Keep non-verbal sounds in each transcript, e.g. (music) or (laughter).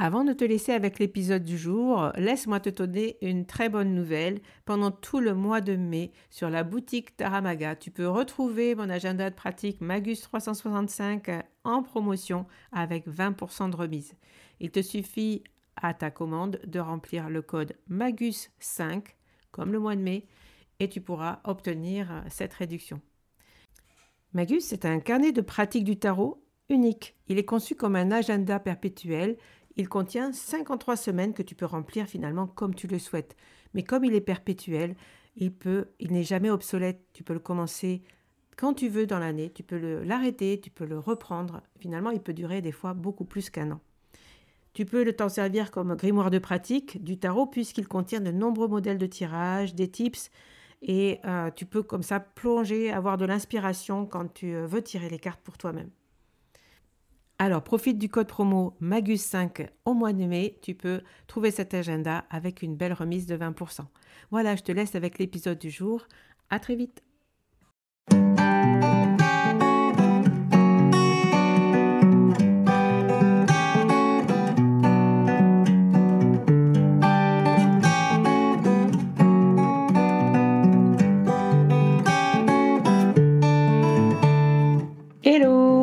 Avant de te laisser avec l'épisode du jour, laisse-moi te donner une très bonne nouvelle. Pendant tout le mois de mai, sur la boutique Taramaga, tu peux retrouver mon agenda de pratique Magus 365 en promotion avec 20% de remise. Il te suffit à ta commande de remplir le code MAGUS5 comme le mois de mai et tu pourras obtenir cette réduction. Magus, c'est un carnet de pratique du tarot unique. Il est conçu comme un agenda perpétuel il contient 53 semaines que tu peux remplir finalement comme tu le souhaites. Mais comme il est perpétuel, il il n'est jamais obsolète. Tu peux le commencer quand tu veux dans l'année. Tu peux l'arrêter, tu peux le reprendre. Finalement, il peut durer des fois beaucoup plus qu'un an. Tu peux le t'en servir comme grimoire de pratique du tarot puisqu'il contient de nombreux modèles de tirage, des tips et euh, tu peux comme ça plonger, avoir de l'inspiration quand tu euh, veux tirer les cartes pour toi-même. Alors, profite du code promo MAGUS5 au mois de mai. Tu peux trouver cet agenda avec une belle remise de 20%. Voilà, je te laisse avec l'épisode du jour. À très vite.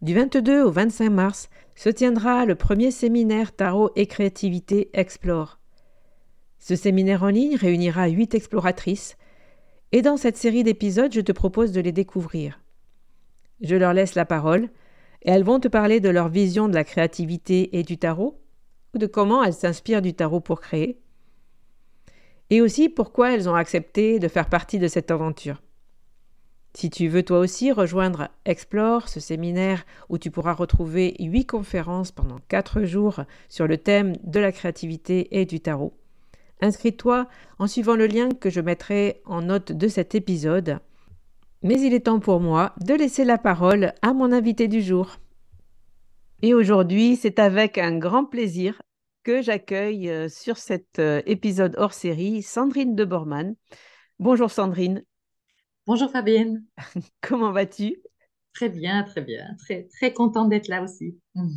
Du 22 au 25 mars, se tiendra le premier séminaire Tarot et Créativité Explore. Ce séminaire en ligne réunira huit exploratrices, et dans cette série d'épisodes, je te propose de les découvrir. Je leur laisse la parole, et elles vont te parler de leur vision de la créativité et du tarot, ou de comment elles s'inspirent du tarot pour créer, et aussi pourquoi elles ont accepté de faire partie de cette aventure. Si tu veux toi aussi rejoindre Explore, ce séminaire où tu pourras retrouver huit conférences pendant quatre jours sur le thème de la créativité et du tarot, inscris-toi en suivant le lien que je mettrai en note de cet épisode. Mais il est temps pour moi de laisser la parole à mon invité du jour. Et aujourd'hui, c'est avec un grand plaisir que j'accueille euh, sur cet euh, épisode hors série Sandrine de Bormann. Bonjour Sandrine. Bonjour Fabienne. (laughs) Comment vas-tu? Très bien, très bien. Très, très contente d'être là aussi. Mm.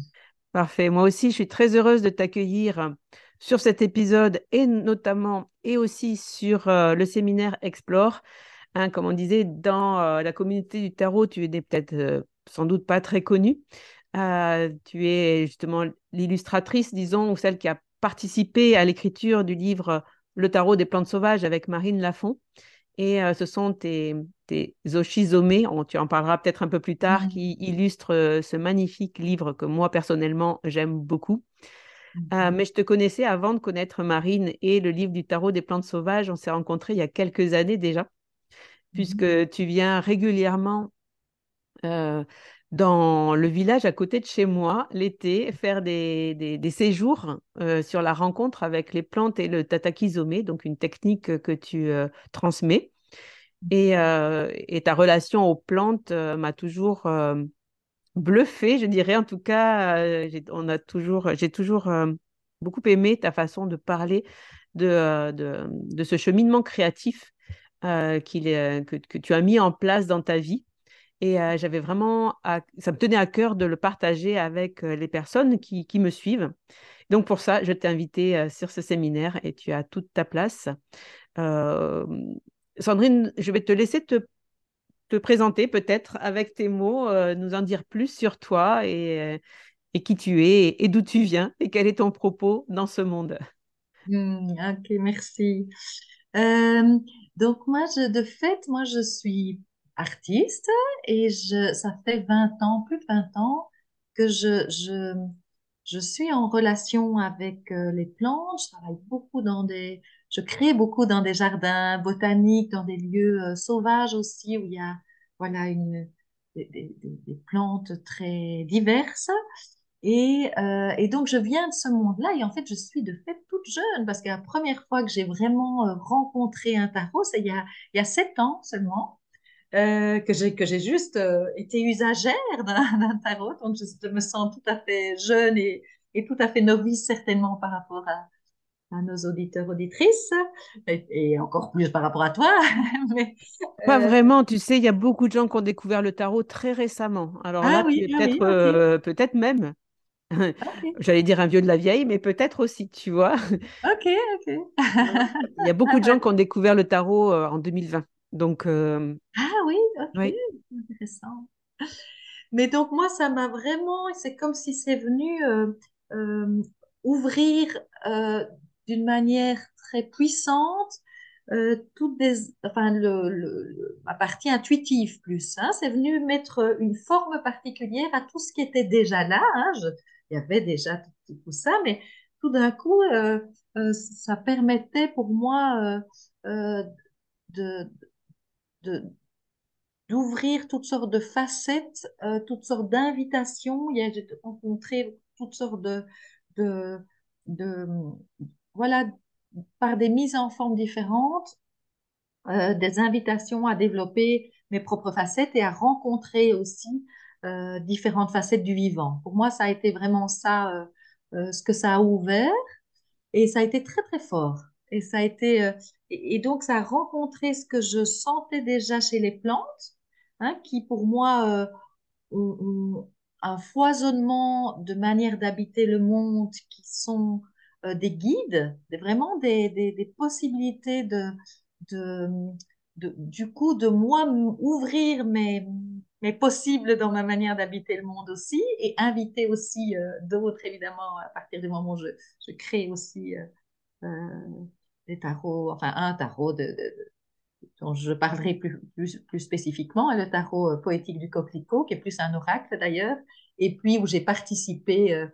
Parfait. Moi aussi, je suis très heureuse de t'accueillir sur cet épisode et notamment et aussi sur euh, le séminaire Explore. Hein, comme on disait, dans euh, la communauté du tarot, tu n'es peut-être euh, sans doute pas très connue. tu es justement l'illustratrice, disons, ou celle qui a participé à l'écriture du livre Le tarot des plantes sauvages avec Marine Lafont. Et euh, ce sont tes, tes tu en parleras peut-être un peu plus tard, mmh. qui illustrent euh, ce magnifique livre que moi personnellement j'aime beaucoup. Euh, mmh. mais je te connaissais avant de connaître Marine et le livre du tarot des plantes sauvages. On s'est rencontrés il y a quelques années déjà, puisque mmh. tu viens régulièrement dans le village à côté de chez moi l'été, faire des, des, séjours euh, sur la rencontre avec les plantes et le tatakizome, donc une technique que tu euh, transmets. Et, euh, ta relation aux plantes m'a toujours bluffé, je dirais. En tout cas, on a toujours, j'ai toujours beaucoup aimé ta façon de parler de, de, de ce cheminement créatif qu'il que, que tu as mis en place dans ta vie. Et j'avais vraiment, ça me tenait à cœur de le partager avec les personnes qui, qui, me suivent. Donc pour ça, je t'ai invité sur ce séminaire et tu as toute ta place. Sandrine, je vais te laisser te, te présenter peut-être avec tes mots, nous en dire plus sur toi et, et qui tu es et, d'où tu viens et quel est ton propos dans ce monde. Hmm, ok, merci. Donc moi, je, de fait, moi, je suis artiste et ça fait 20 ans, plus de 20 ans que je, je, je suis en relation avec euh, les plantes. Je travaille beaucoup dans des, je crée beaucoup dans des jardins botaniques, dans des lieux euh, sauvages aussi où il y a, voilà, une, des, des- plantes très diverses. Et, euh, et donc, je viens de ce monde-là et en fait, je suis de fait toute jeune parce que la première fois que j'ai vraiment rencontré un tarot, c'est il y a, il y a sept ans seulement, euh, que j'ai que j'ai juste euh, été usagère (laughs) d'un tarot. Donc, je, me sens tout à fait jeune et, et tout à fait novice certainement par rapport à, à nos auditeurs, auditrices et, et encore plus par rapport à toi. (laughs) Mais, Pas euh, vraiment, tu sais, il y a beaucoup de gens qui ont découvert le tarot très récemment. Alors ah là, oui, ah peut-être peut-être même, (laughs) j'allais dire un vieux de la vieille, mais peut-être aussi, tu vois. ok, ok. Il y a beaucoup de gens qui ont découvert le tarot en 2020. Donc, euh, Ah oui, ok, oui, intéressant. Mais donc moi, ça m'a vraiment, c'est comme si c'est venu euh, euh, ouvrir d'une manière très puissante toutes des, enfin le, le- ma partie intuitive plus. Hein, c'est venu mettre une forme particulière à tout ce qui était déjà là. Hein, je- il y avait déjà tout, tout ça, mais tout d'un coup, ça permettait pour moi de, d'ouvrir toutes sortes de facettes, euh, toutes sortes d'invitations. J'ai rencontré toutes sortes de, de, de, voilà, par des mises en forme différentes, euh, des invitations à développer mes propres facettes et à rencontrer aussi euh, différentes facettes du vivant. Pour moi, ça a été vraiment ça, ce que ça a ouvert. Et ça a été très, très fort. Et ça a été, et, donc, ça a rencontré ce que je sentais déjà chez les plantes, hein, qui pour moi euh, ont, un foisonnement de manières d'habiter le monde qui sont euh, des guides, des- vraiment des, possibilités de, du coup, de moi ouvrir mes, mes possibles dans ma manière d'habiter le monde aussi et inviter aussi euh, d'autres, évidemment, à partir du moment où je, crée aussi des tarots, enfin un tarot dont je parlerai plus, plus, plus spécifiquement, le tarot euh, poétique du coquelicot, qui est plus un oracle d'ailleurs, et puis où j'ai participé euh,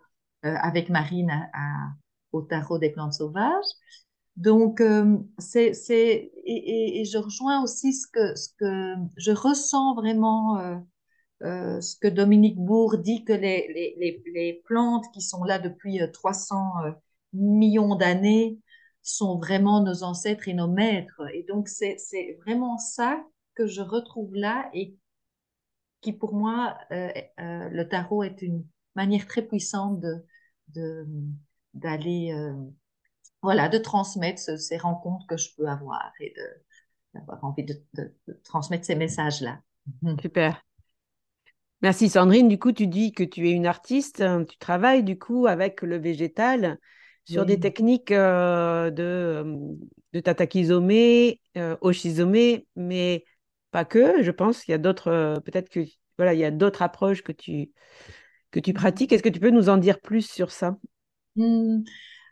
euh, avec Marine au tarot des plantes sauvages. Donc, euh, c'est, et, je rejoins aussi ce que, ce que je ressens vraiment, ce que Dominique Bourg dit, que les, les, les, les plantes qui sont là depuis euh, 300 euh, millions d'années sont vraiment nos ancêtres et nos maîtres. Et donc, c'est, vraiment ça que je retrouve là et qui, pour moi, euh, euh, le tarot est une manière très puissante de, d'aller, euh, voilà, de transmettre ce- ces rencontres que je peux avoir et d'avoir envie de, de- de transmettre ces messages-là. Mhm. super. Merci Sandrine. Du coup, tu dis que tu es une artiste, hein, tu travailles du coup avec le végétal sur des techniques euh, de, euh, de tatakizomé, euh, oshizomé, mais pas que. Je pense qu'il y a d'autres, euh, peut-être que voilà, il y a d'autres approches que tu, que tu pratiques. Est-ce que tu peux nous en dire plus sur ça? Hmm.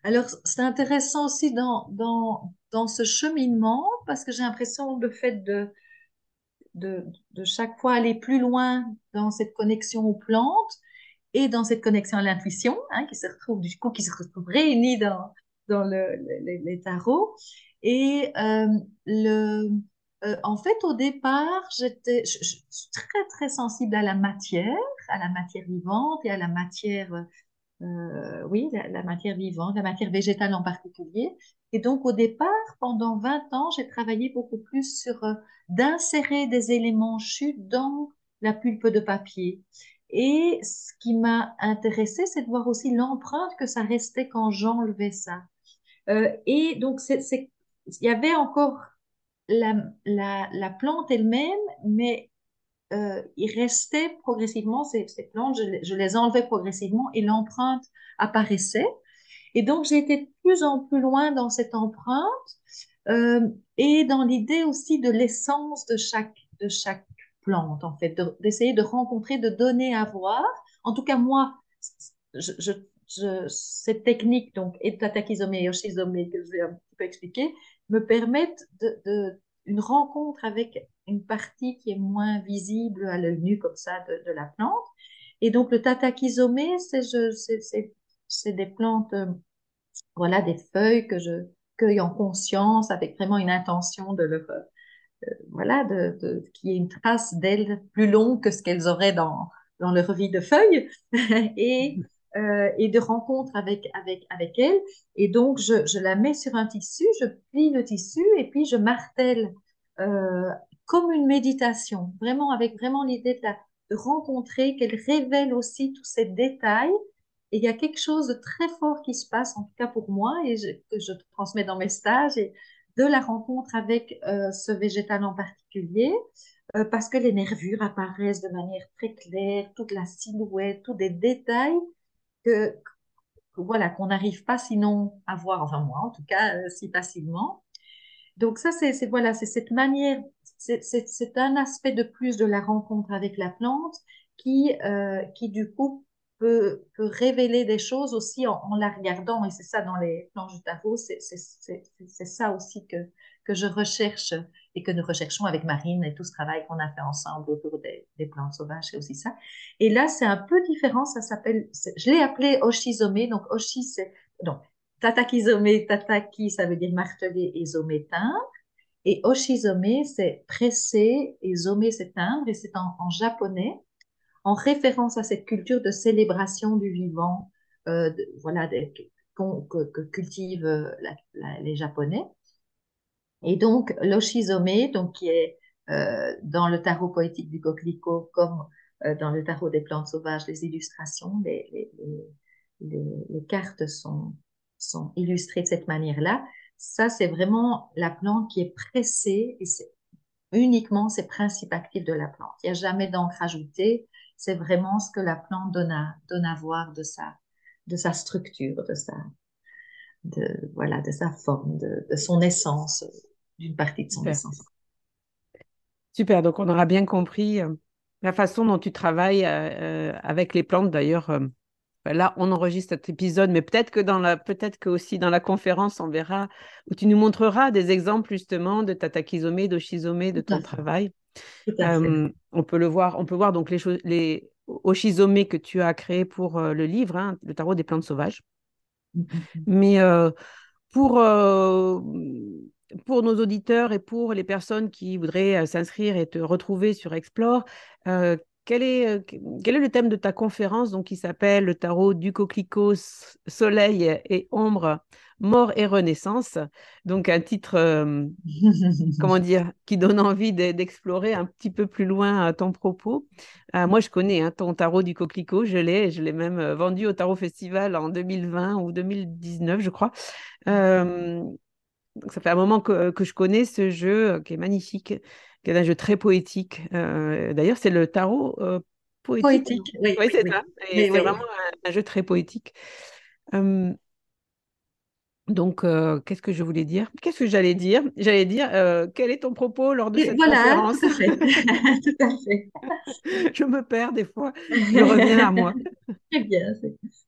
Alors, c'est intéressant aussi dans, dans, dans ce cheminement parce que j'ai l'impression le fait de, de, de chaque fois aller plus loin dans cette connexion aux plantes et dans cette connexion à l'intuition, hein, qui se retrouve du coup, qui se retrouve réunie dans, dans le, le- les tarots. Et euh, le, euh, en fait, au départ, j'étais, je, suis très, très sensible à la matière, à la matière vivante et à la matière euh, oui, la, matière vivante, la matière végétale en particulier. Et donc, au départ, pendant 20 ans, j'ai travaillé beaucoup plus sur d'insérer des éléments chutes dans la pulpe de papier. Et ce qui m'a intéressé, c'est de voir aussi l'empreinte que ça restait quand j'enlevais ça. Euh, et donc, il y avait encore la, la, la plante elle-même, mais euh, il restait progressivement ces, ces plantes, je les enlevais progressivement et l'empreinte apparaissait. Et donc, j'ai été de plus en plus loin dans cette empreinte euh, et dans l'idée aussi de l'essence de chaque, de chaque plante, en fait, de- d'essayer de rencontrer, de donner à voir. En tout cas, moi, je, je, cette technique, donc, et tatakizome et yoshizome que je vais un petit peu expliquer, me permettent de, une rencontre avec une partie qui est moins visible à l'œil nu comme ça de, la plante. Et donc le tatakizome, c'est des plantes, euh, voilà, des feuilles que je cueille en conscience avec vraiment une intention de leur, euh, voilà, de, de qu'il y ait une trace d'elles plus longue que ce qu'elles auraient dans, dans leur vie de feuilles (laughs) et, euh, et de rencontre avec, avec, avec elle. Et donc, je, je, la mets sur un tissu, je plie le tissu et puis je martèle euh, comme une méditation, vraiment avec vraiment l'idée de, de rencontrer, qu'elle révèle aussi tous ces détails. Et il y a quelque chose de très fort qui se passe, en tout cas pour moi, et que je transmets dans mes stages, et de la rencontre avec euh, ce végétal en particulier. Euh, parce que les nervures apparaissent de manière très claire, toute la silhouette, tous des détails que, voilà qu'on n'arrive pas sinon à voir, enfin moi en tout cas euh, si facilement. Donc ça c'est voilà c'est cette manière, c'est un aspect de plus de la rencontre avec la plante qui qui du coup peut, révéler des choses aussi en, la regardant et c'est ça dans les planches de tarot c'est ça aussi que que je recherche et que nous recherchons avec Marine et tout ce travail qu'on a fait ensemble autour des, plantes sauvages, c'est aussi ça. Et là, c'est un peu différent, ça s'appelle, je l'ai appelé Oshizome, donc Oshi, c'est, donc, Tatakizome, Tataki, ça veut dire marteler et Zome teindre. Et Oshizome, c'est presser et Zome, c'est teindre, et c'est en, japonais, en référence à cette culture de célébration du vivant, euh, voilà, que, cultivent euh, les Japonais. Et donc, l'oshizome, qui est euh, dans le tarot poétique du coquelicot, comme dans le tarot des plantes sauvages, les illustrations, les cartes sont, sont illustrées de cette manière-là. Ça, c'est vraiment la plante qui est pressée et c'est uniquement ses principes actifs de la plante. Il n'y a jamais d'encre ajoutée. C'est vraiment ce que la plante donne à, donne à voir de sa, de sa structure, de sa, de, voilà, de sa forme, de, de son essence d'une partie de son essence. Super, donc on aura bien compris euh, la façon dont tu travailles euh, euh, avec les plantes. D'ailleurs, ben là, on enregistre cet épisode, mais peut-être que dans la, peut-être que aussi dans la conférence, on verra où tu nous montreras des exemples justement de ta tatakizomé, d'oshizomé, de ton travail. On peut le voir, on peut voir donc les choses, les oshizomé que tu as créé pour le livre, hein, le tarot des plantes sauvages. (laughs) Mais pour pour nos auditeurs et pour les personnes qui voudraient s'inscrire et te retrouver sur Explore, quel est, quel est le thème de ta conférence? Donc, qui s'appelle le tarot du coquelicot, soleil et ombre, mort et renaissance Donc un titre, (laughs) comment dire, qui donne envie d'explorer un petit peu plus loin ton propos. moi, je connais hein, ton tarot du coquelicot, je l'ai, je l'ai même vendu au Tarot Festival en 2020 ou 2019, je crois ça fait un moment que, que, je connais ce jeu euh, qui est magnifique, qui est un jeu très poétique. Euh, d'ailleurs, c'est le tarot euh, poétique. Poétique, oui. oui c'est ça. c'est vraiment un, jeu très poétique. Donc, qu'est-ce que je voulais dire? Qu'est-ce que j'allais dire? J'allais dire, quel est ton propos lors de cette voilà, conférence? tout à fait. (laughs) tout à fait. (laughs) je me perds des fois, je reviens à moi. (laughs) Très bien,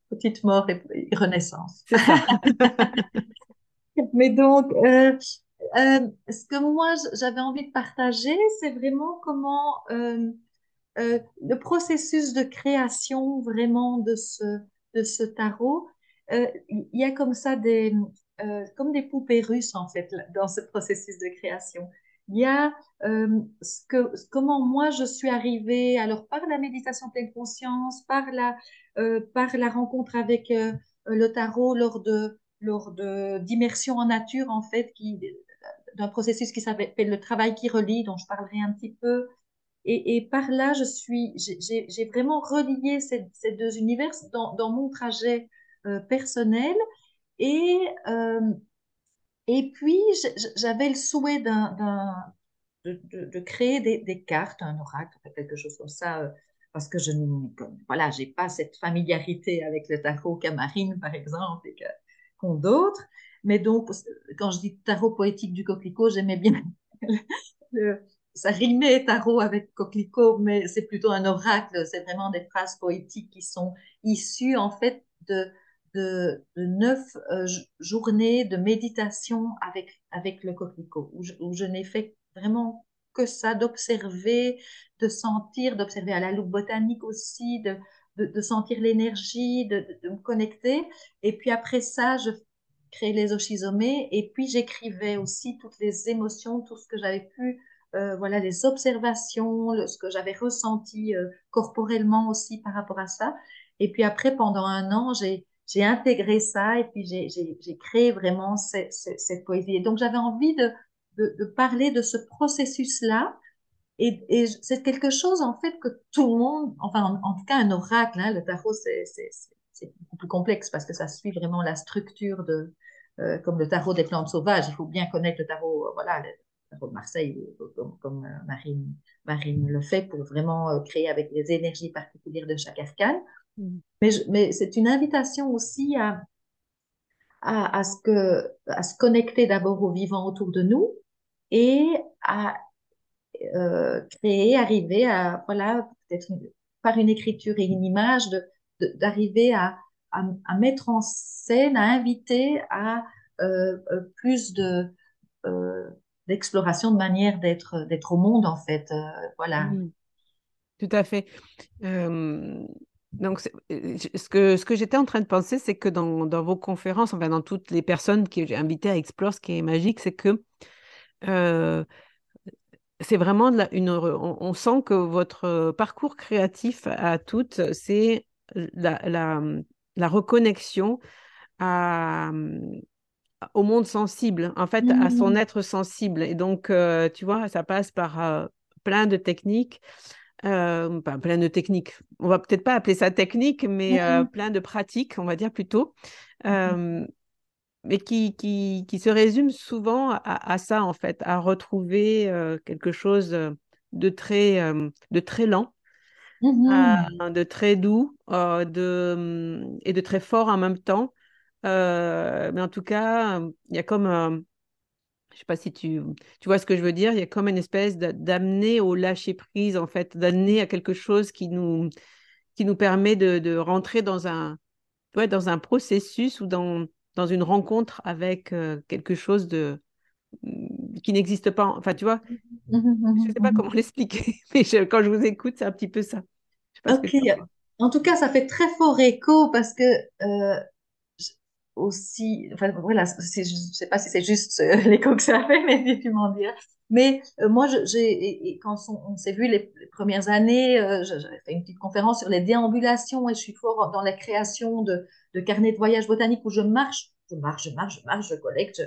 petite mort et renaissance. Ça. Mais donc, euh, ce que moi j'avais envie de partager, c'est vraiment comment le processus de création vraiment de ce, de ce tarot. Il y a comme ça des, comme des poupées russes en fait dans ce processus de création. Il y a ce que, comment moi je suis arrivée, alors par la méditation pleine conscience, par la, par la rencontre avec le tarot lors de lors d'immersion en nature, en fait, qui, d'un processus qui s'appelle le travail qui relie, dont je parlerai un petit peu. Et, par là, je suis, j'ai vraiment relié ces, deux univers dans, mon trajet euh, personnel. Et, euh, et puis, j'avais le souhait d'un, de, de, créer des, des, cartes, un oracle, quelque chose comme ça, euh, parce que je n'ai voilà, pas cette familiarité avec le tarot camarine, par exemple, et qu'ont d'autres. Mais donc, quand je dis tarot poétique du coquelicot, j'aimais bien (laughs) ça rimait tarot avec coquelicot, mais c'est plutôt un oracle. C'est vraiment des phrases poétiques qui sont issues en fait de, de, neuf euh, journées de méditation avec, avec le coquelicot, où je, n'ai fait vraiment que ça, d'observer, de sentir, d'observer à la loupe botanique aussi, de, de, sentir l'énergie, de, me connecter. Et puis après ça, je créais les oshizomés et puis j'écrivais aussi toutes les émotions, tout ce que j'avais pu, euh, voilà, les observations, ce que j'avais ressenti euh, corporellement aussi par rapport à ça. Et puis après, pendant un an, j'ai j'ai intégré ça et puis j'ai créé vraiment cette, poésie. Et donc j'avais envie de, parler de ce processus-là. Et, c'est quelque chose en fait que tout le monde, enfin en, tout cas un oracle, hein, le tarot c'est beaucoup plus complexe parce que ça suit vraiment la structure de, euh, comme le tarot des plantes sauvages. Il faut bien connaître le tarot, euh, voilà, le tarot de Marseille, comme, comme euh, Marine, Marine le fait pour vraiment créer avec les énergies particulières de chaque arcane. Mais, mais c'est une invitation aussi à, à, ce que, à se connecter d'abord au vivant autour de nous et à euh, créer, arriver à, voilà, peut-être par une écriture et une image, d'arriver de, à, à, mettre en scène, à inviter à euh, euh plus de d'exploration de manière d'être d'être au monde en fait, voilà. Mm. Tout à fait. Donc, euh, ce que, ce que j'étais en train de penser, c'est que dans, dans, vos conférences, enfin dans toutes les personnes que j'ai invitées à explorer, ce qui est magique, c'est que euh, c'est vraiment la, une. On, sent que votre parcours créatif à toutes, c'est la, la, la, reconnexion à, au monde sensible, en fait, à son mmh. être sensible. Et donc, euh, tu vois, ça passe par plein de techniques euh, plein de techniques. On va peut-être pas appeler ça technique, mais euh, plein de pratiques, on va dire plutôt, euh, mais qui, qui, qui, se résument souvent à, ça, en fait, à retrouver quelque chose de très, de très lent. Mmh de très doux de, et de très fort en même temps. mais en tout cas, il y a comme je sais pas si tu, tu vois ce que je veux dire. Il y a comme une espèce d'amener au lâcher prise, en fait, d'amener à quelque chose qui nous, qui nous permet de, de rentrer dans un, ouais, dans un processus ou dans, dans une rencontre avec euh, quelque chose de mm, qui n'existe pas. Enfin, tu vois, je ne sais pas comment (laughs) l'expliquer, mais quand je vous écoute, c'est un petit peu ça. ok. En tout cas, ça fait très fort écho parce que euh, aussi, enfin voilà, je ne sais pas si c'est juste euh, (laughs) l'écho que ça fait, mais tu m'en dire. Mais euh, moi, j'ai, quand on, s'est vu les, premières années, euh, j'avais fait une petite conférence sur les déambulations et je suis fort dans la création de, de carnets de voyage botanique où je marche, je marche, je marche, je marche, je collecte.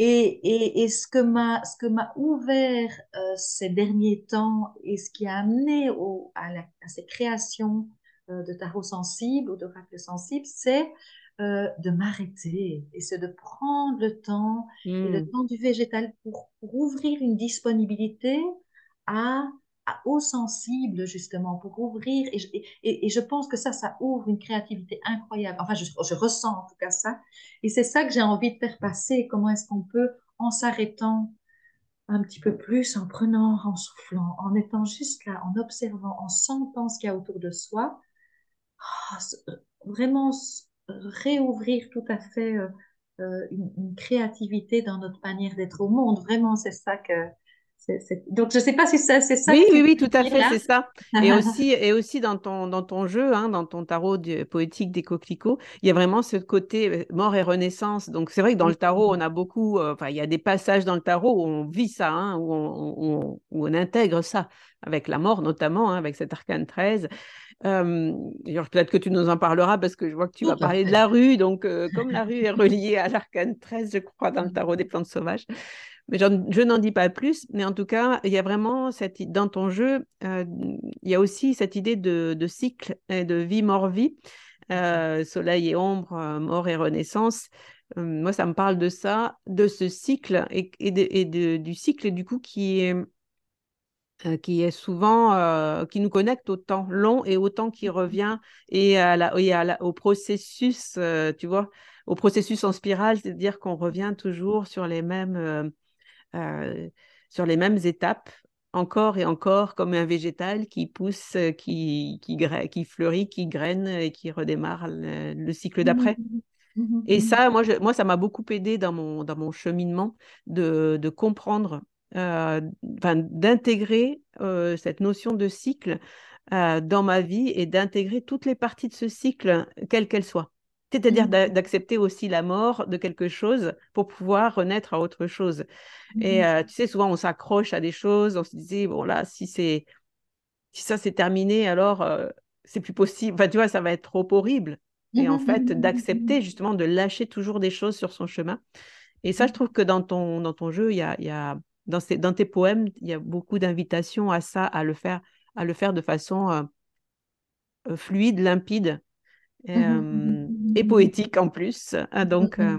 Et, et, et, ce que m'a ce que ouvert ces derniers temps et ce qui a amené au, à, la, à ces créations de tarot sensible ou d'oracle sensible, c'est euh, de m'arrêter et c'est de prendre le temps et le hmm. temps du végétal pour, ouvrir une disponibilité à, à, au sensible justement pour ouvrir et, et, et, je pense que ça ça ouvre une créativité incroyable. Enfin je, je ressens en tout cas ça. Et c'est ça que j'ai envie de faire passer. Comment est-ce qu'on peut en s'arrêtant un petit peu plus en prenant en soufflant en étant juste là en observant en sentant ce qu'il y a autour de soi ah, vraiment réouvrir tout à fait euh, euh, une, créativité dans notre manière d'être au monde. Vraiment, c'est ça que. Donc, je ne sais pas si c'est ça. Oui, oui, oui, tout à fait, c'est ça. Et (laughs) aussi, et aussi dans, ton, dans ton jeu, hein, dans ton tarot poétique des coquelicots, il y a vraiment ce côté euh, mort et renaissance. Donc, c'est vrai que dans le tarot, on a beaucoup, enfin, il y a des passages dans le tarot où on vit ça, hein, où, on, où, on, intègre ça, avec la mort notamment, hein, avec cet arcane 13. Euh, Peut-être que tu nous en parleras parce que je vois que tu vas parler de la rue. Donc, euh, comme la (laughs) rue est reliée à l'arcane 13, je crois, dans le tarot des plantes sauvages. Mais je n'en dis pas plus. Mais en tout cas, il y a vraiment cette, dans ton jeu, euh, il y a aussi cette idée de, de cycle et de vie, mort, vie. Euh, soleil et ombre, mort et renaissance. moi, ça me parle de ça, de ce cycle et, et, de, et de, du cycle du coup qui est euh, qui est souvent, euh, qui nous connecte au temps long et au temps qui mmh revient et, à la, et à au processus, euh, tu vois, au processus en spirale, c'est-à-dire qu'on revient toujours sur les mêmes, sur les mêmes étapes encore et encore comme un végétal qui pousse, qui, qui, qui fleurit, qui graine et qui redémarre le, cycle d'après. Mmh, mmh, et ça, moi, moi ça m'a beaucoup aidé dans mon, dans mon cheminement de, de comprendre, d'intégrer euh, cette notion de cycle euh, dans ma vie et d'intégrer toutes les parties de ce cycle, quelles qu'elles soient. C'est-à-dire mmh. d'accepter aussi la mort de quelque chose pour pouvoir renaître à autre chose. Et mmh. tu sais, souvent on s'accroche à des choses, on se disait, bon là, si c'est si ça c'est terminé, alors c'est plus possible. Enfin, tu vois, ça va être trop horrible. Et en fait, mmh. d'accepter justement de lâcher toujours des choses sur son chemin. Et ça, je trouve que dans ton, dans ton jeu, il y a, y a dans, ces, dans tes poèmes, il y a beaucoup d'invitations à ça, à le faire, à le faire de façon fluide, limpide Mmh euh, et poétique en plus. Ah, donc, euh,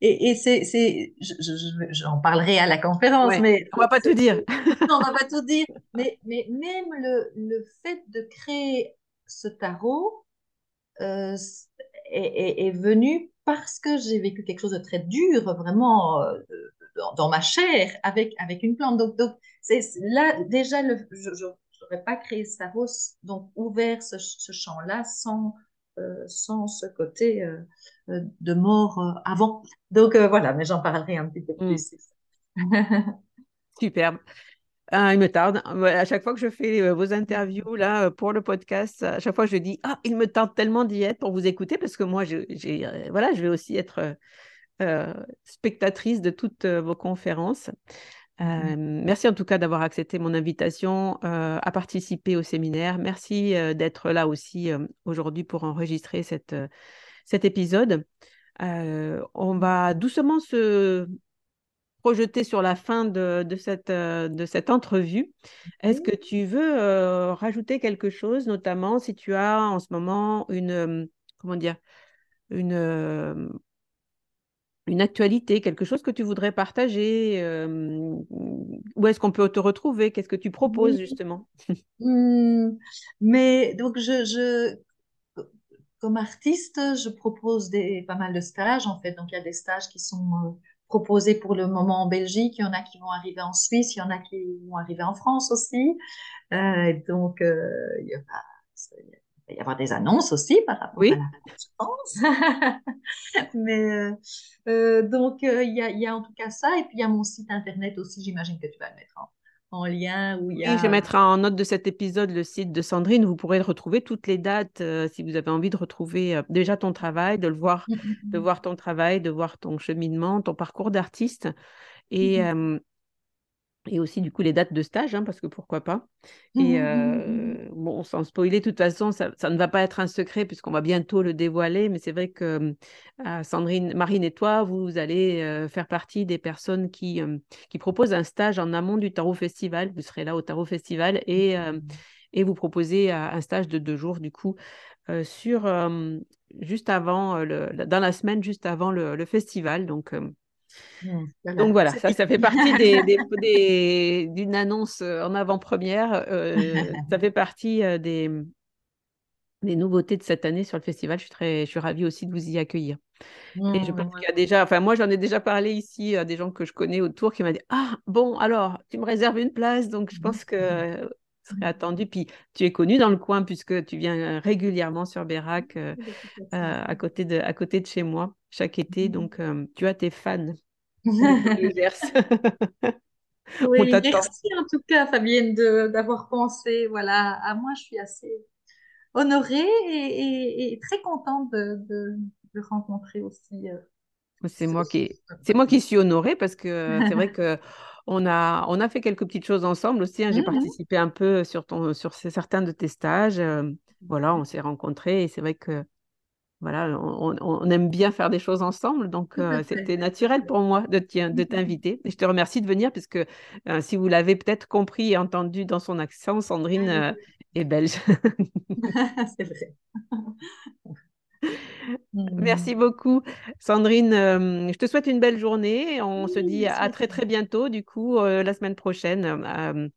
et, et c'est, j'en parlerai à la conférence, mais on va pas tout dire. (laughs) non, on va pas tout dire. (laughs) Mais, mais même le, le fait de créer ce tarot euh, est, est, venu parce que j'ai vécu quelque chose de très dur, vraiment dans, ma chair, avec, avec une plante. Donc, donc c'est là déjà, le, je n'aurais pas créé tarot, donc ouvert ce, ce champ-là sans euh, sans ce côté euh, euh, de mort avant. Donc voilà, mais j'en parlerai un petit peu mm. plus. (laughs) Superbe. Ah, il me tarde. À chaque fois que je fais vos interviews là pour le podcast, à chaque fois je dis ah il me tarde tellement d'y être pour vous écouter parce que moi j'ai voilà je vais aussi être spectatrice de toutes vos conférences. Euh, merci en tout cas d'avoir accepté mon invitation euh, à participer au séminaire. Merci euh, d'être là aussi aujourd'hui pour enregistrer cette, cet épisode. on va doucement se projeter sur la fin de, de cette, de cette entrevue. Est-ce que tu veux rajouter quelque chose, notamment si tu as en ce moment une, comment dire, une une actualité, quelque chose que tu voudrais partager euh, Où est-ce qu'on peut te retrouver? Qu'est-ce que tu proposes justement? (laughs) Mmh, Mais donc, je, je, comme artiste, je propose des, pas mal de stages en fait. Donc, il y a des stages qui sont euh, proposés pour le moment en Belgique, il y en a qui vont arriver en Suisse, il y en a qui vont arriver en France aussi. Euh, donc, il y a, il va y avoir des annonces aussi par rapport oui. à la je pense. (laughs) Mais euh, euh, donc, euh, il, y a, il, y a, en tout cas ça. Et puis, il y a mon site internet aussi, j'imagine que tu vas le mettre en, lien. Où y a... Oui, je mettrai en note de cet épisode le site de Sandrine. Vous pourrez retrouver toutes les dates si vous avez envie de retrouver déjà ton travail, de le voir, (laughs) de voir ton travail, de voir ton cheminement, ton parcours d'artiste. Et, et aussi du coup les dates de stage, hein, parce que pourquoi pas. Et mmh, mmh, mmh, euh, bon, sans spoiler, de toute façon, ça, ça, ne va pas être un secret puisqu'on va bientôt le dévoiler, mais c'est vrai que euh, Sandrine, Marine et toi, vous allez euh, faire partie des personnes qui, qui proposent un stage en amont du Tarot Festival. Vous serez là au Tarot Festival et, et vous proposez un stage de deux jours du coup sur juste avant, le, dans la semaine juste avant le, le festival. Donc Mmh, Donc voilà, ça, ça fait partie d'une des, d'une annonce euh, en avant-première. Euh, ça fait partie euh, des, des nouveautés de cette année sur le festival. Je suis, très, je suis ravie aussi de vous y accueillir. Et je mmh, pense qu'il y a déjà, enfin moi j'en ai déjà parlé ici à des gens que je connais autour qui m'ont dit Ah bon, alors tu me réserves une place, donc je pense que serait attendu. Puis tu es connu dans le coin puisque tu viens régulièrement sur Bérac, à, côté de, à côté de chez moi, chaque été. Mmh. Donc tu as tes fans. (laughs) (laughs) oui, merci en tout cas, Fabienne, d'avoir pensé voilà, à moi. Je suis assez honorée et, très contente de, de, rencontrer aussi. Euh, c'est moi qui c'est moi qui suis honorée parce que c'est vrai (laughs) que on a on a fait quelques petites choses ensemble aussi. Hein. J'ai mmh participé un peu sur ton sur certains de tes stages. Euh, voilà, on s'est rencontrés et c'est vrai que voilà, on, aime bien faire des choses ensemble, donc euh, c'était naturel pour moi de, de t'inviter. Et je te remercie de venir, puisque euh, si vous l'avez peut-être compris et entendu dans son accent, Sandrine ah euh, est belge. (laughs) C'est vrai. (laughs) Merci beaucoup, Sandrine. je te souhaite une belle journée. On se dit à très très bientôt. Du coup, la semaine prochaine,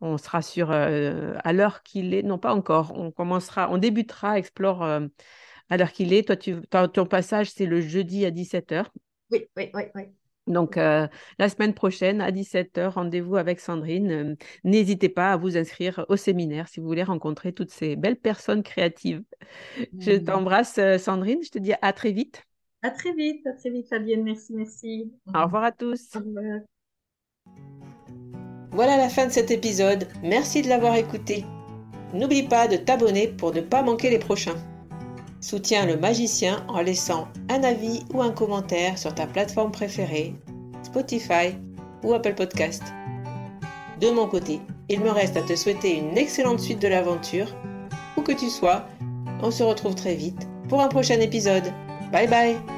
on sera sur à l'heure qu'il est. Non, pas encore. On commencera, on débutera Explore à l'heure qu'il est. Toi, tu, ton passage, c'est le jeudi à 17h. Oui, oui, oui, oui. Donc, euh, la semaine prochaine, à 17h, rendez-vous avec Sandrine. Euh, N'hésitez pas à vous inscrire au séminaire si vous voulez rencontrer toutes ces belles personnes créatives. Je Mm. t'embrasse, euh, Sandrine. Je te dis à très vite. À très vite, à très vite, Fabienne. Merci, merci. Au revoir à tous. Au revoir. Voilà la fin de cet épisode. Merci de l'avoir écouté. N'oublie pas de t'abonner pour ne pas manquer les prochains. Soutiens le magicien en laissant un avis ou un commentaire sur ta plateforme préférée, Spotify ou Apple Podcast. De mon côté, il me reste à te souhaiter une excellente suite de l'aventure. Où que tu sois, on se retrouve très vite pour un prochain épisode. Bye bye